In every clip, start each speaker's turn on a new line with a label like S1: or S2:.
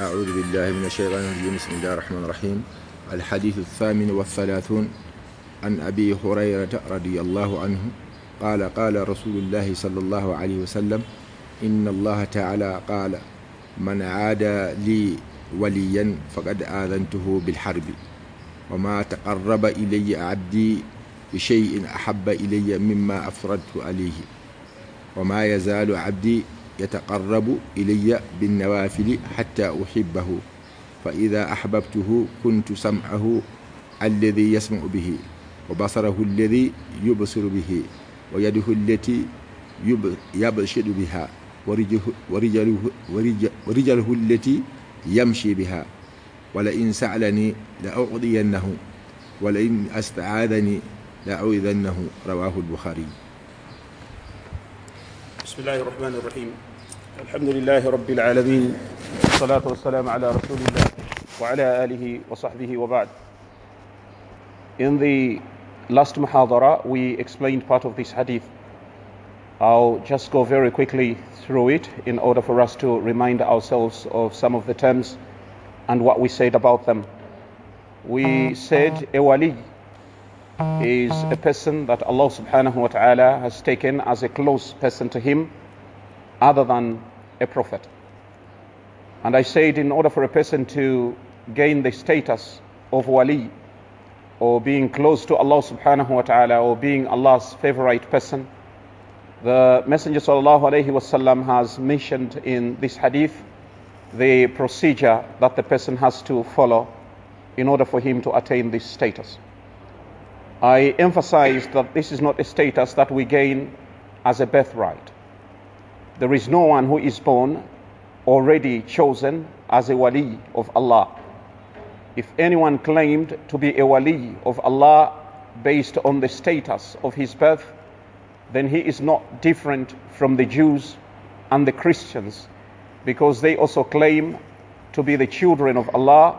S1: أعوذ بالله من الشيطان الرجيم. بسم الله الرحمن الرحيم. الحديث الثامن والثلاثون. عن أبي هريرة رضي الله عنه قال قال رسول الله صلى الله عليه وسلم إن الله تعالى قال من عادى لي وليا فقد آذنته بالحرب وما تقرب إلي عبدي بشيء أحب إلي مما أفردت عليه وما يزال عبدي يتقرب إلي بالنوافل حتى أحبه فإذا أحببته كنت سمعه الذي يسمع به وبصره الذي يبصر به ويده التي يبشر بها ورجله, ورجله, ورجله التي يمشي بها. ولئن سألني لأعطينه ولئن أستعاذني لأعوذنه رواه البخاري.
S2: بسم الله الرحمن الرحيم الحمد لله رب العالمين والصلاة والسلام على رسول الله وعلى آله وصحبه وبعد In the last muhadara we explained part of this hadith I'll just go very quickly through it in order for us to remind ourselves of some of the terms and what we said about them. We said a wali is a person that Allah subhanahu wa ta'ala has taken as a close person to him other than a prophet. And I said in order for a person to gain the status of wali or being close to Allah subhanahu wa ta'ala or being Allah's favorite person, the Messenger sallallahu alayhi wasallam has mentioned in this hadith the procedure that the person has to follow in order for him to attain this status. I emphasize that this is not a status that we gain as a birthright. There is no one who is born already chosen as a wali of Allah. If anyone claimed to be a wali of Allah based on the status of his birth, then he is not different from the Jews and the Christians because they also claim to be the children of Allah.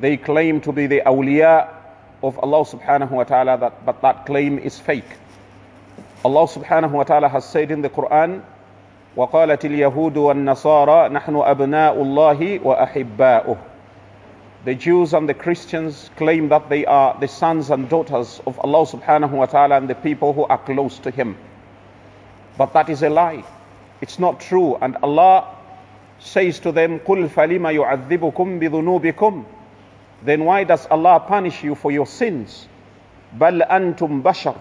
S2: They claim to be the awliya of Allah subhanahu wa ta'ala, that, but that claim is fake. Allah subhanahu wa ta'ala has said in the Quran, وقالت اليهود والنصارى نحن أبناء الله وأحباؤه The Jews and the Christians claim that they are the sons and daughters of Allah subhanahu wa ta'ala and the people who are close to Him. But that is a lie. It's not true. And Allah says to them, قُلْ فَلِمَ يُعَذِّبُكُمْ بِذُنُوبِكُمْ then why does Allah punish you for your sins? Bal antum bashar.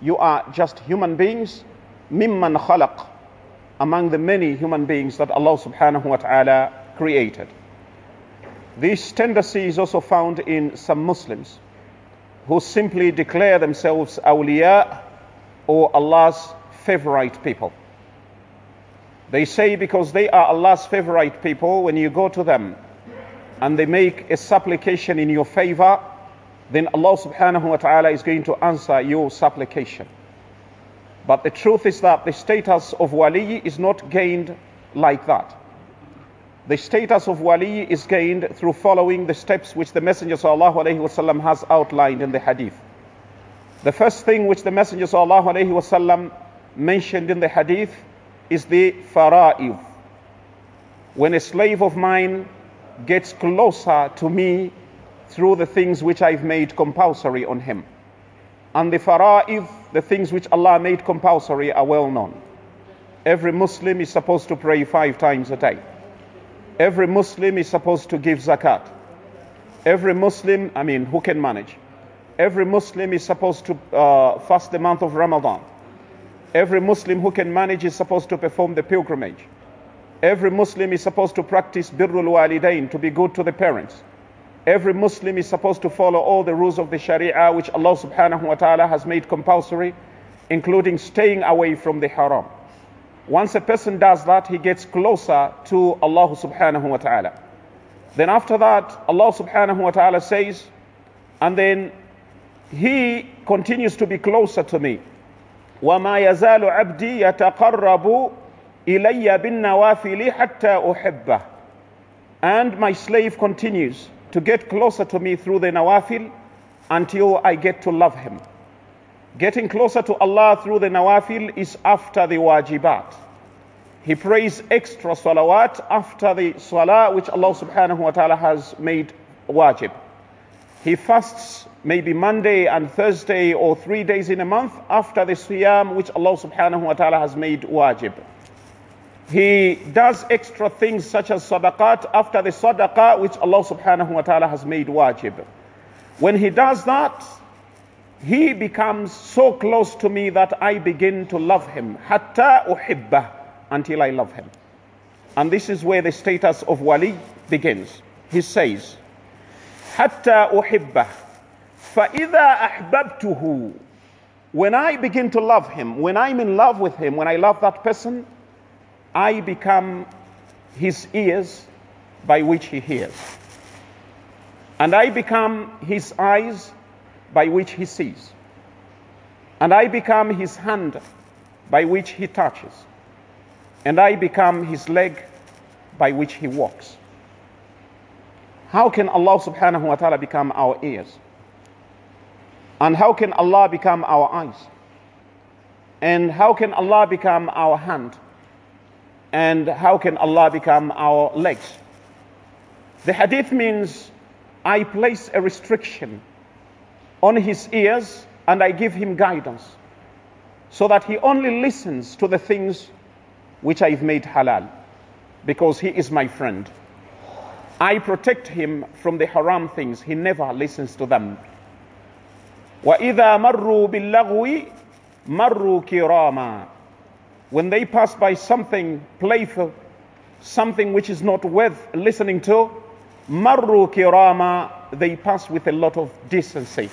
S2: You are just human beings. Mimman khalaq. Among the many human beings that Allah subhanahu wa ta'ala created. This tendency is also found in some Muslims who simply declare themselves awliya or Allah's favorite people. They say because they are Allah's favorite people, when you go to them and they make a supplication in your favor, then Allah subhanahu wa ta'ala is going to answer your supplication. But the truth is that the status of wali is not gained like that. The status of wali is gained through following the steps which the Messenger وسلم, has outlined in the hadith. The first thing which the Messenger وسلم, mentioned in the hadith is the fara'id. When a slave of mine gets closer to me through the things which I've made compulsory on him. And the fara'id, the things which Allah made compulsory, are well known. Every Muslim is supposed to pray five times a day. Every Muslim is supposed to give zakat. Every Muslim, I mean, who can manage? Every Muslim is supposed to uh, fast the month of Ramadan. Every Muslim who can manage is supposed to perform the pilgrimage. Every Muslim is supposed to practice birrul walidain, to be good to the parents. Every Muslim is supposed to follow all the rules of the Sharia which Allah subhanahu wa ta'ala has made compulsory, including staying away from the haram. Once a person does that, he gets closer to Allah subhanahu wa ta'ala. Then after that, Allah subhanahu wa ta'ala says, and then he continues to be closer to me. وما يزال عبدي يتقرب ilayya bin nawafili hatta uhibba. And my slave continues to get closer to me through the nawafil until I get to love him. Getting closer to Allah through the nawafil is after the wajibat. He prays extra salawat after the salah which Allah subhanahu wa ta'ala has made wajib. He fasts maybe Monday and Thursday or three days in a month after the siyam which Allah subhanahu wa ta'ala has made wajib. He does extra things such as sadaqat after the sadaqah which Allah subhanahu wa ta'ala has made wajib. When he does that, he becomes so close to me that I begin to love him. Hatta uhibbah until I love him. And this is where the status of wali begins. He says, حتى أحبه فإذا أحببته when I begin to love him, when I'm in love with him, when I love that person, I become his ears by which he hears. And I become his eyes by which he sees. And I become his hand by which he touches. And I become his leg by which he walks. How can Allah subhanahu wa ta'ala become our ears? And how can Allah become our eyes? And how can Allah become our hand? And how can Allah become our legs? The hadith means I place a restriction on his ears and I give him guidance so that he only listens to the things which I've made halal because he is my friend. I protect him from the haram things. He never listens to them. وَإِذَا مَرُّوا بِاللَّغْوِ مَرُّوا كِرَامًا when they pass by something playful, something which is not worth listening to, marru kirama, they pass with a lot of decency.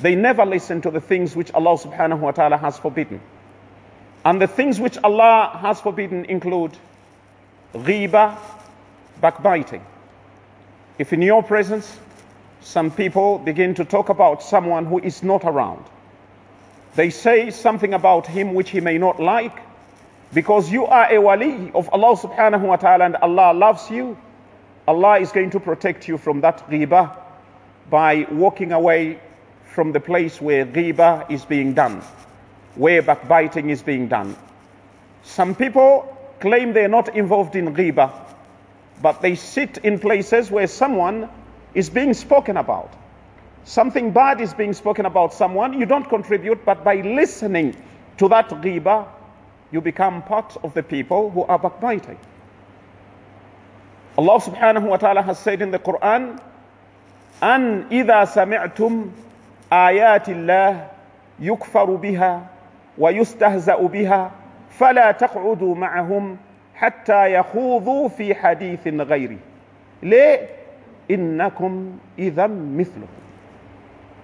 S2: They never listen to the things which Allah subhanahu wa ta'ala has forbidden. And the things which Allah has forbidden include ghiba, backbiting. If in your presence some people begin to talk about someone who is not around, they say something about him which he may not like, because you are a wali of Allah subhanahu wa ta'ala and Allah loves you, Allah is going to protect you from that ghiba by walking away from the place where ghiba is being done, where backbiting is being done. Some people claim they're not involved in ghiba, but they sit in places where someone is being spoken about something bad is being spoken about someone, you don't contribute, but by listening to that ghiba, you become part of the people who are backbiting. Allah subhanahu wa ta'ala has said in the Quran, أن إذا سمعتم آيات الله يكفر بها ويستهزأ بها فلا تقعدوا معهم حتى يخوضوا في حديث غيره ليه إنكم إذا مثله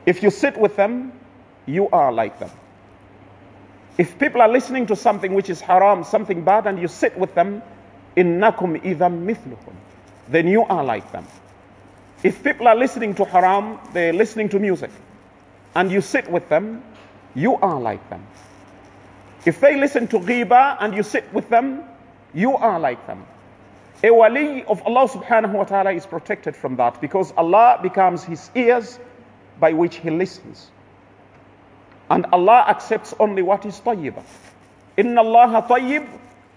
S2: if you sit with them, you are like them. If people are listening to something which is haram, something bad, and you sit with them, innakum idham mithluhum, then you are like them. If people are listening to haram, they're listening to music, and you sit with them, you are like them. If they listen to ghibah and you sit with them, you are like them. A wali of Allah subhanahu wa ta'ala is protected from that because Allah becomes his ears by which he listens. And Allah accepts only what is tayyibah. Inna Allah tayyib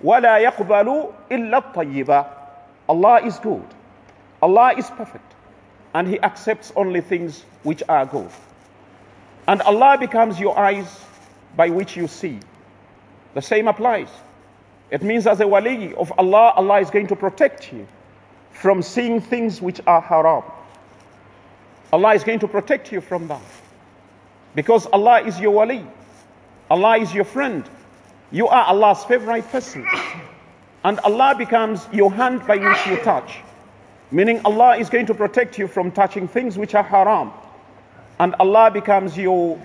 S2: wa la yaqbalu illa tayyibah. Allah is good. Allah is perfect. And he accepts only things which are good. And Allah becomes your eyes by which you see. The same applies. It means as a wali of Allah, Allah is going to protect you from seeing things which are haram. Allah is going to protect you from that. Because Allah is your wali. Allah is your friend. You are Allah's favorite person. And Allah becomes your hand by which you touch. Meaning Allah is going to protect you from touching things which are haram. And Allah becomes your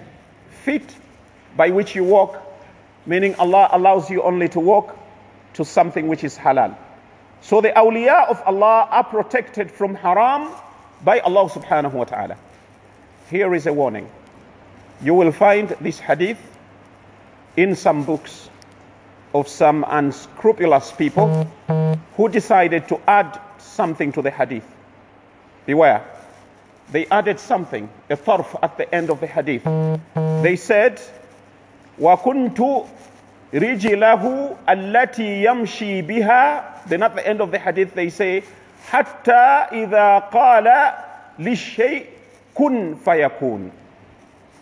S2: feet by which you walk. Meaning Allah allows you only to walk to something which is halal. So the awliya of Allah are protected from haram by Allah subhanahu wa ta'ala. Here is a warning. You will find this hadith in some books of some unscrupulous people who decided to add something to the hadith. Beware. They added something, a tarf at the end of the hadith. They said, وَكُنْتُ رجله التي يمشي بها then at the end of the hadith they say حتى إذا قال للشيء كن فيكون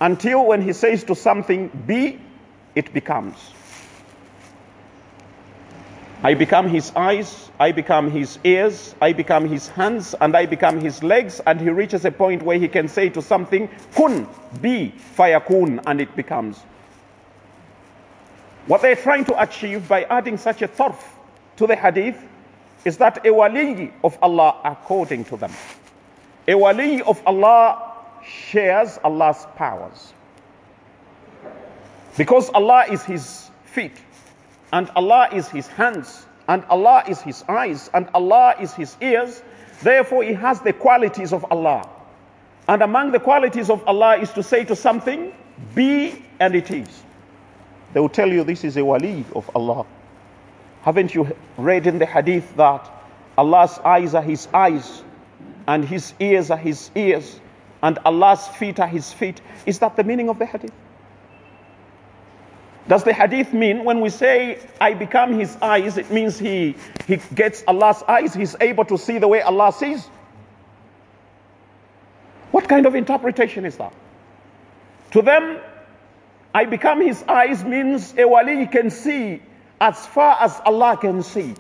S2: until when he says to something be it becomes I become his eyes, I become his ears, I become his hands, and I become his legs. And he reaches a point where he can say to something, kun, be, fayakun, and it becomes. What they're trying to achieve by adding such a thorf to the hadith is that a wali of Allah, according to them, a wali of Allah shares Allah's powers. Because Allah is his feet, and Allah is his hands, and Allah is his eyes, and Allah is his ears. Therefore, he has the qualities of Allah. And among the qualities of Allah is to say to something, be, and it is. They will tell you this is a wali of Allah. Haven't you read in the hadith that Allah's eyes are his eyes, and his ears are his ears, and Allah's feet are his feet? Is that the meaning of the hadith? Does the hadith mean when we say, I become his eyes, it means he, he gets Allah's eyes, he's able to see the way Allah sees? What kind of interpretation is that? To them, I become his eyes means a wali can see as far as Allah can see.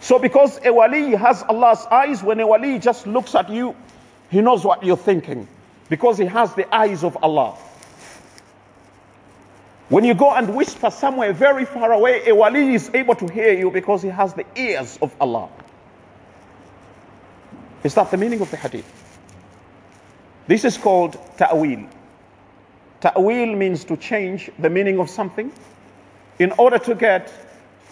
S2: So, because a wali has Allah's eyes, when a wali just looks at you, he knows what you're thinking because he has the eyes of Allah. When you go and whisper somewhere very far away, a wali is able to hear you because he has the ears of Allah. Is that the meaning of the hadith? This is called ta'wil. Ta'wil means to change the meaning of something in order to get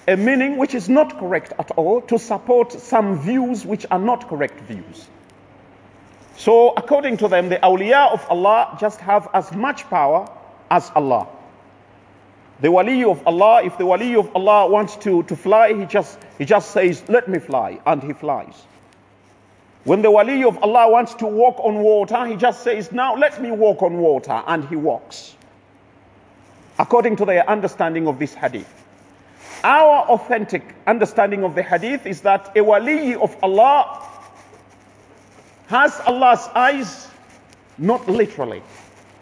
S2: a meaning which is not correct at all to support some views which are not correct views. So, according to them, the awliya of Allah just have as much power as Allah. The wali of Allah, if the wali of Allah wants to, to fly, he just, he just says, Let me fly, and he flies. When the wali of Allah wants to walk on water, he just says, Now let me walk on water, and he walks. According to their understanding of this hadith. Our authentic understanding of the hadith is that a wali of Allah has Allah's eyes, not literally.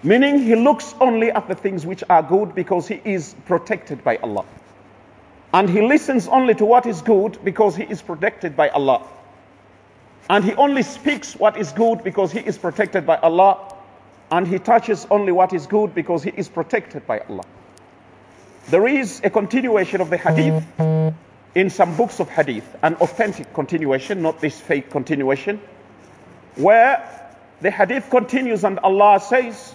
S2: Meaning he looks only at the things which are good because he is protected by Allah. And he listens only to what is good because he is protected by Allah. And he only speaks what is good because he is protected by Allah. And he touches only what is good because he is protected by Allah. There is a continuation of the hadith in some books of hadith, an authentic continuation, not this fake continuation, where the hadith continues and Allah says,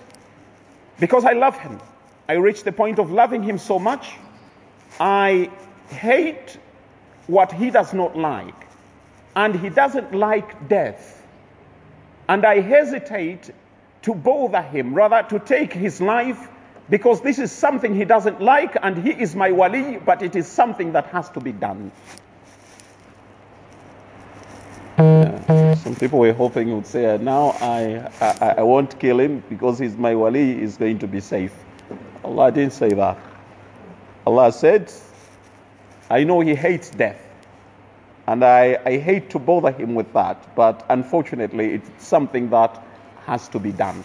S2: because I love him. I reached the point of loving him so much, I hate what he does not like. And he doesn't like death. And I hesitate to bother him, rather to take his life, because this is something he doesn't like, and he is my wali, but it is something that has to be done. Some people were hoping he would say, uh, now I, I, I won't kill him because he's my wali, he's going to be safe. Allah didn't say that. Allah said, I know he hates death. And I, I hate to bother him with that, but unfortunately, it's something that has to be done.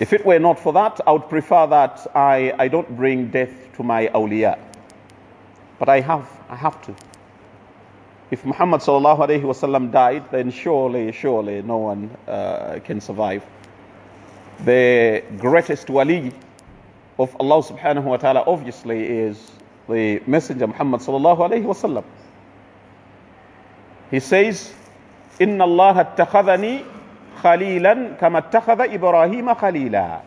S2: If it were not for that, I would prefer that I, I don't bring death to my awliya. But I have, I have to. If Muhammad wasallam died, then surely, surely no one uh, can survive. The greatest wali of Allah subhanahu wa ta'ala obviously is the Messenger Muhammad sallallahu alayhi wasallam. He says, إن الله اتخذني خليلا كما اتخذ إبراهيم خليلا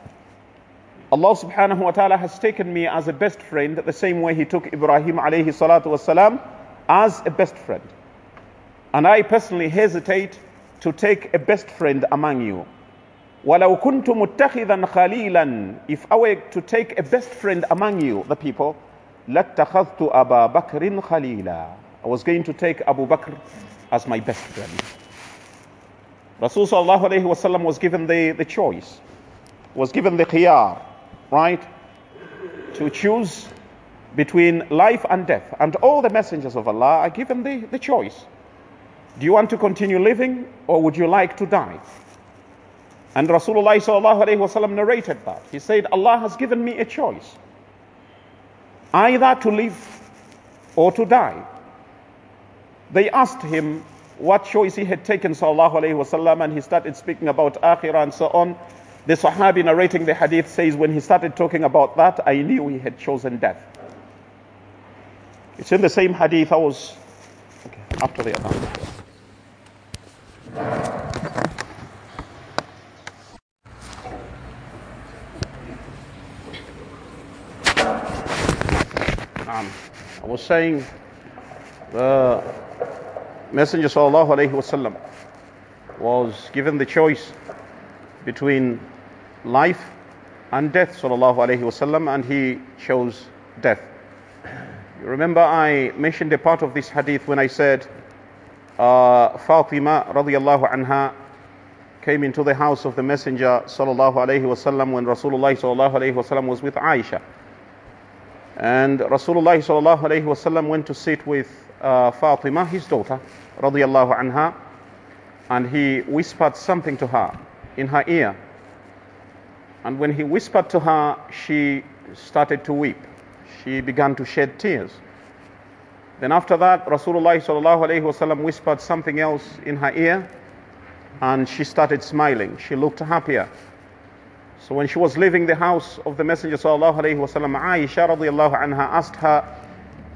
S2: Allah subhanahu wa ta'ala has taken me as a best friend the same way he took Ibrahim alayhi salatu wasalam as a best friend. And I personally hesitate to take a best friend among you. وَلَوْ كُنْتُ مُتَّخِذًا خَلِيلًا If I were to take a best friend among you, the people, لَاتَّخَذْتُ أَبَا بَكْرٍ خَلِيلًا I was going to take Abu Bakr as my best friend. Rasul sallallahu wasallam was given the, the choice, was given the khiyar, right? to choose between life and death. And all the messengers of Allah are given the, the choice. Do you want to continue living or would you like to die? And Rasulullah narrated that. He said, Allah has given me a choice either to live or to die. They asked him what choice he had taken, sallallahu alayhi wasallam, and he started speaking about akhirah and so on. The Sahabi narrating the hadith says, when he started talking about that, I knew he had chosen death. It's in the same hadith I was okay, after the Adhan. Um, I was saying uh, Messenger wasallam was given the choice between life and death wasallam and he chose death. You remember I mentioned a part of this hadith when I said uh, Fatima anha came into the house of the Messenger sallallahu when Rasulullah was with Aisha. And Rasulullah went to sit with uh, Fatima, his daughter, radiallahu anha, and he whispered something to her in her ear. And when he whispered to her, she started to weep. She began to shed tears. Then after that, Rasulullah whispered something else in her ear, and she started smiling. She looked happier. So when she was leaving the house of the Messenger sallallahu alaihi Aisha radiallahu anha asked her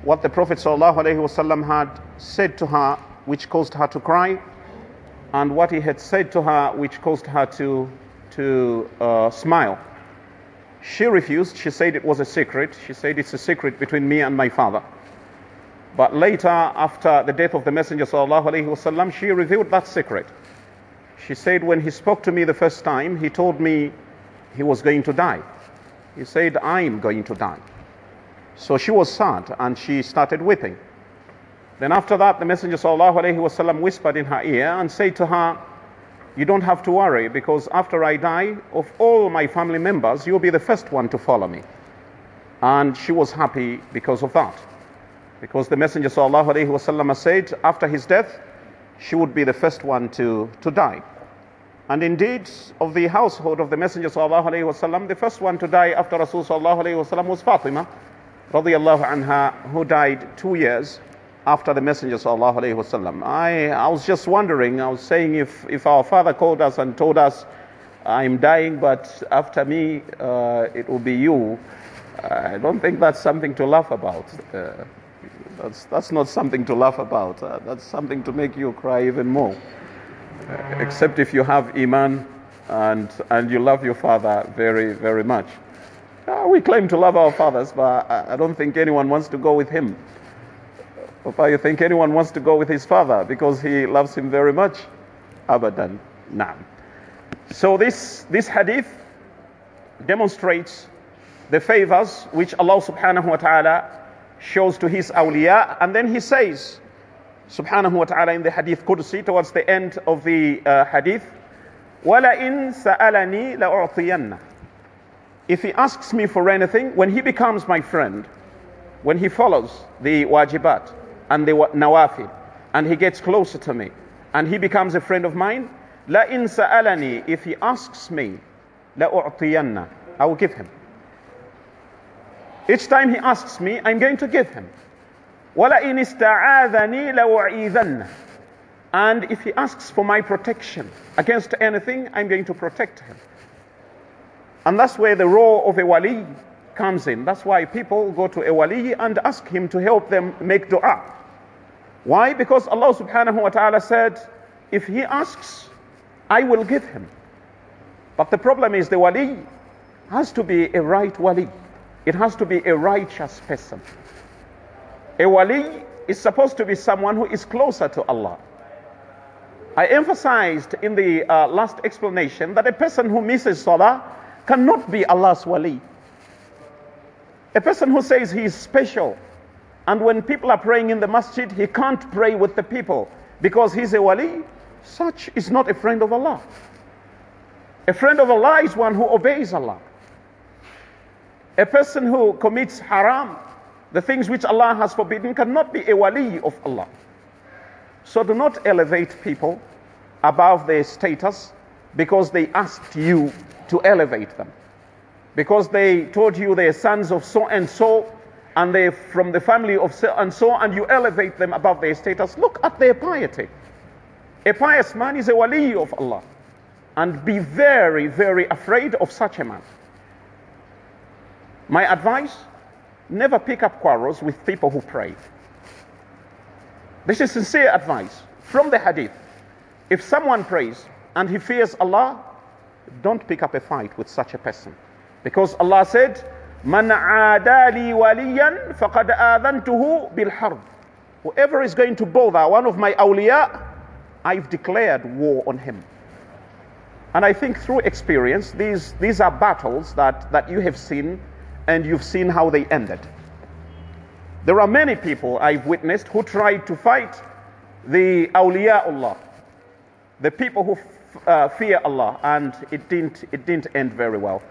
S2: what the Prophet sallallahu had said to her, which caused her to cry, and what he had said to her, which caused her to to uh, smile. She refused. She said it was a secret. She said it's a secret between me and my father. But later, after the death of the Messenger وسلم, she revealed that secret. She said, When he spoke to me the first time, he told me he was going to die. He said, I'm going to die. So she was sad and she started weeping. Then after that, the Messenger وسلم, whispered in her ear and said to her, You don't have to worry because after I die, of all my family members, you'll be the first one to follow me. And she was happy because of that. Because the Messenger وسلم, said after his death, she would be the first one to, to die. And indeed, of the household of the Messenger وسلم, the first one to die after Rasul وسلم, was Fatima, radiallahu anha, who died two years after the Messenger sallallahu alaihi wasallam. I, I was just wondering. I was saying if if our father called us and told us, "I'm dying, but after me uh, it will be you," I don't think that's something to laugh about. Uh, that's that's not something to laugh about. Uh, that's something to make you cry even more. Uh, except if you have iman and and you love your father very very much. Uh, we claim to love our fathers, but I, I don't think anyone wants to go with him. Papa, you think anyone wants to go with his father because he loves him very much? Abadan. Nah. So this, this hadith demonstrates the favors which Allah subhanahu wa ta'ala shows to his awliya. And then he says, subhanahu wa ta'ala in the hadith Qudsi towards the end of the uh, hadith, وَلَئِن سَأَلَنِي لَأُعْطِيَنَّ If he asks me for anything, when he becomes my friend, when he follows the wajibat and the nawafil, and he gets closer to me, and he becomes a friend of mine, La in sa'alani, if he asks me, la u'tiyanna, I will give him. Each time he asks me, I'm going to give him. Wala in ista'adhani la u'idhanna. And if he asks for my protection against anything, I'm going to protect him. And that's where the role of a wali comes in. That's why people go to a wali and ask him to help them make dua. Why? Because Allah subhanahu wa ta'ala said, if he asks, I will give him. But the problem is the wali has to be a right wali. It has to be a righteous person. A wali is supposed to be someone who is closer to Allah. I emphasized in the uh, last explanation that a person who misses salah cannot be Allah's wali. A person who says he is special and when people are praying in the masjid, he can't pray with the people because he's a wali, such is not a friend of Allah. A friend of Allah is one who obeys Allah. A person who commits haram, the things which Allah has forbidden, cannot be a wali of Allah. So do not elevate people above their status because they asked you to elevate them. Because they told you they're sons of so and so and they're from the family of so and so, and you elevate them above their status. Look at their piety. A pious man is a wali of Allah. And be very, very afraid of such a man. My advice never pick up quarrels with people who pray. This is sincere advice from the hadith. If someone prays and he fears Allah, don't pick up a fight with such a person. Because Allah said, Man adali waliyan faqad adhantuhu bil harb. Whoever is going to bother one of my awliya, I've declared war on him. And I think through experience, these, these are battles that, that you have seen and you've seen how they ended. There are many people I've witnessed who tried to fight the awliya Allah, the people who uh, fear Allah, and it didn't, it didn't end very well.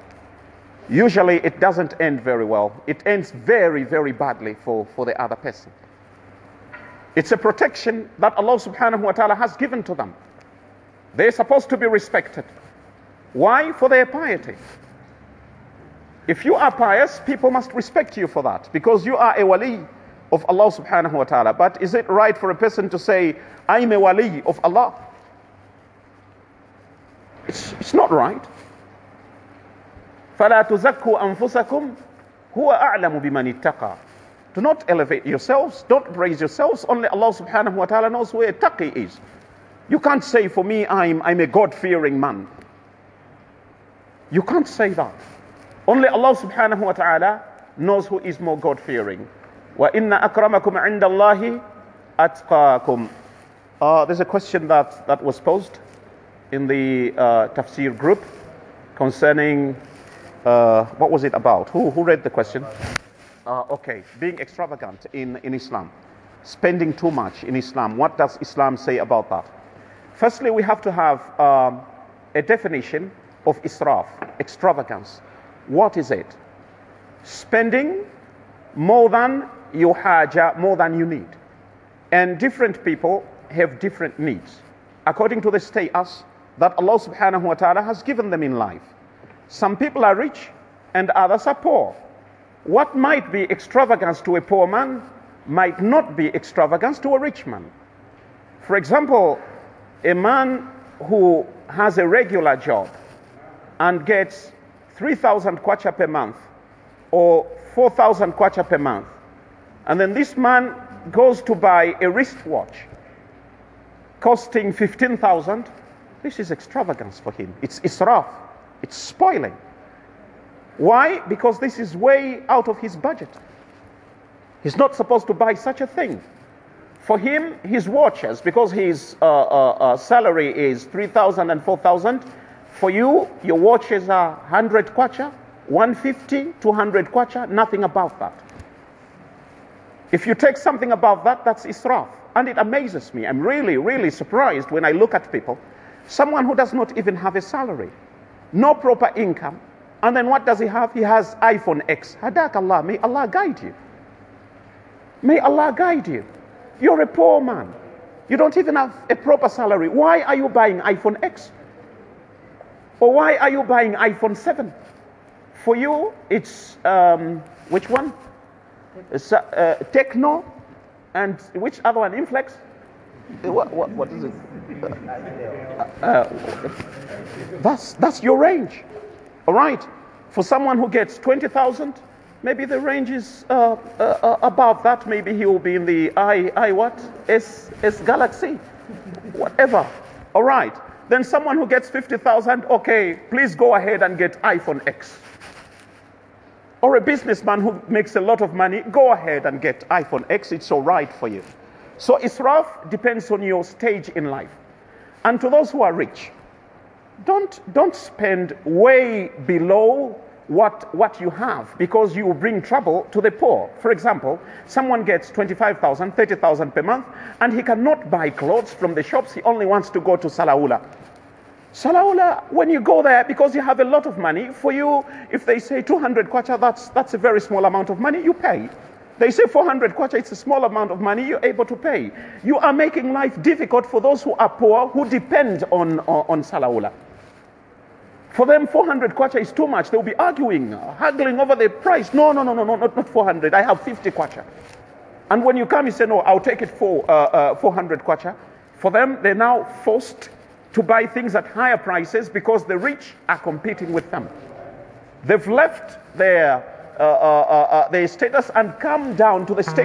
S2: Usually it doesn't end very well. It ends very, very badly for, for the other person. It's a protection that Allah subhanahu wa ta'ala has given to them. They're supposed to be respected. Why? For their piety. If you are pious, people must respect you for that because you are a wali of Allah subhanahu wa ta'ala. But is it right for a person to say, I'm a wali of Allah? It's, it's not right. فلا تزكوا أنفسكم هو أعلم بمن اتقى Do not elevate yourselves, don't praise yourselves. Only Allah subhanahu wa ta'ala knows where taqi is. You can't say, for me, I'm, I'm a God fearing man. You can't say that. Only Allah subhanahu wa ta'ala knows who is more God fearing. وَإِنَّ أَكْرَمَكُمْ عِنْدَ اللَّهِ أَتْقَاكُمْ uh, There's a question that, that was posed in the uh, tafsir group concerning uh, what was it about? Who, who read the question? Uh, okay, being extravagant in, in Islam, spending too much in Islam. What does Islam say about that? Firstly, we have to have um, a definition of israf, extravagance. What is it? Spending more than you haja, more than you need. And different people have different needs according to the status that Allah subhanahu wa ta'ala has given them in life. Some people are rich and others are poor. What might be extravagance to a poor man might not be extravagance to a rich man. For example, a man who has a regular job and gets 3,000 kwacha per month or 4,000 kwacha per month, and then this man goes to buy a wristwatch costing 15,000, this is extravagance for him. It's israf. It's spoiling. Why? Because this is way out of his budget. He's not supposed to buy such a thing. For him, his watches, because his uh, uh, uh, salary is 3,000 and 4,000, for you, your watches are 100 kwacha, 150, 200 kwacha, nothing above that. If you take something above that, that's israf. And it amazes me. I'm really, really surprised when I look at people. Someone who does not even have a salary no proper income. And then what does he have? He has iPhone X. Hadak Allah. May Allah guide you. May Allah guide you. You're a poor man. You don't even have a proper salary. Why are you buying iPhone X? Or why are you buying iPhone 7? For you, it's um, which one? It's, uh, uh, Tecno and which other one? Infinix? What, what, what is it? Uh, that's, that's your range. All right. For someone who gets 20,000, maybe the range is uh, uh, uh, above that. Maybe he will be in the I, I what? S, S Galaxy. Whatever. All right. Then someone who gets 50,000, okay, please go ahead and get iPhone X. Or a businessman who makes a lot of money, go ahead and get iPhone X. It's all right for you. So israf depends on your stage in life. And to those who are rich, don't, don't spend way below what, what you have because you bring trouble to the poor. For example, someone gets 25,000, 30,000 per month and he cannot buy clothes from the shops. He only wants to go to Salaula. Salaula, when you go there, because you have a lot of money, for you, if they say 200 kwacha, that's, that's a very small amount of money, you pay. They say 400 kwacha, it's a small amount of money, you're able to pay. You are making life difficult for those who are poor, who depend on, on, on Salaula. For them, 400 kwacha is too much. They'll be arguing, haggling over the price. No, no, no, no, no, not, not 400. I have 50 kwacha. And when you come, you say, no, I'll take it for uh, uh, 400 kwacha. For them, they're now forced to buy things at higher prices because the rich are competing with them. They've left their, uh, uh their status and come down to the state.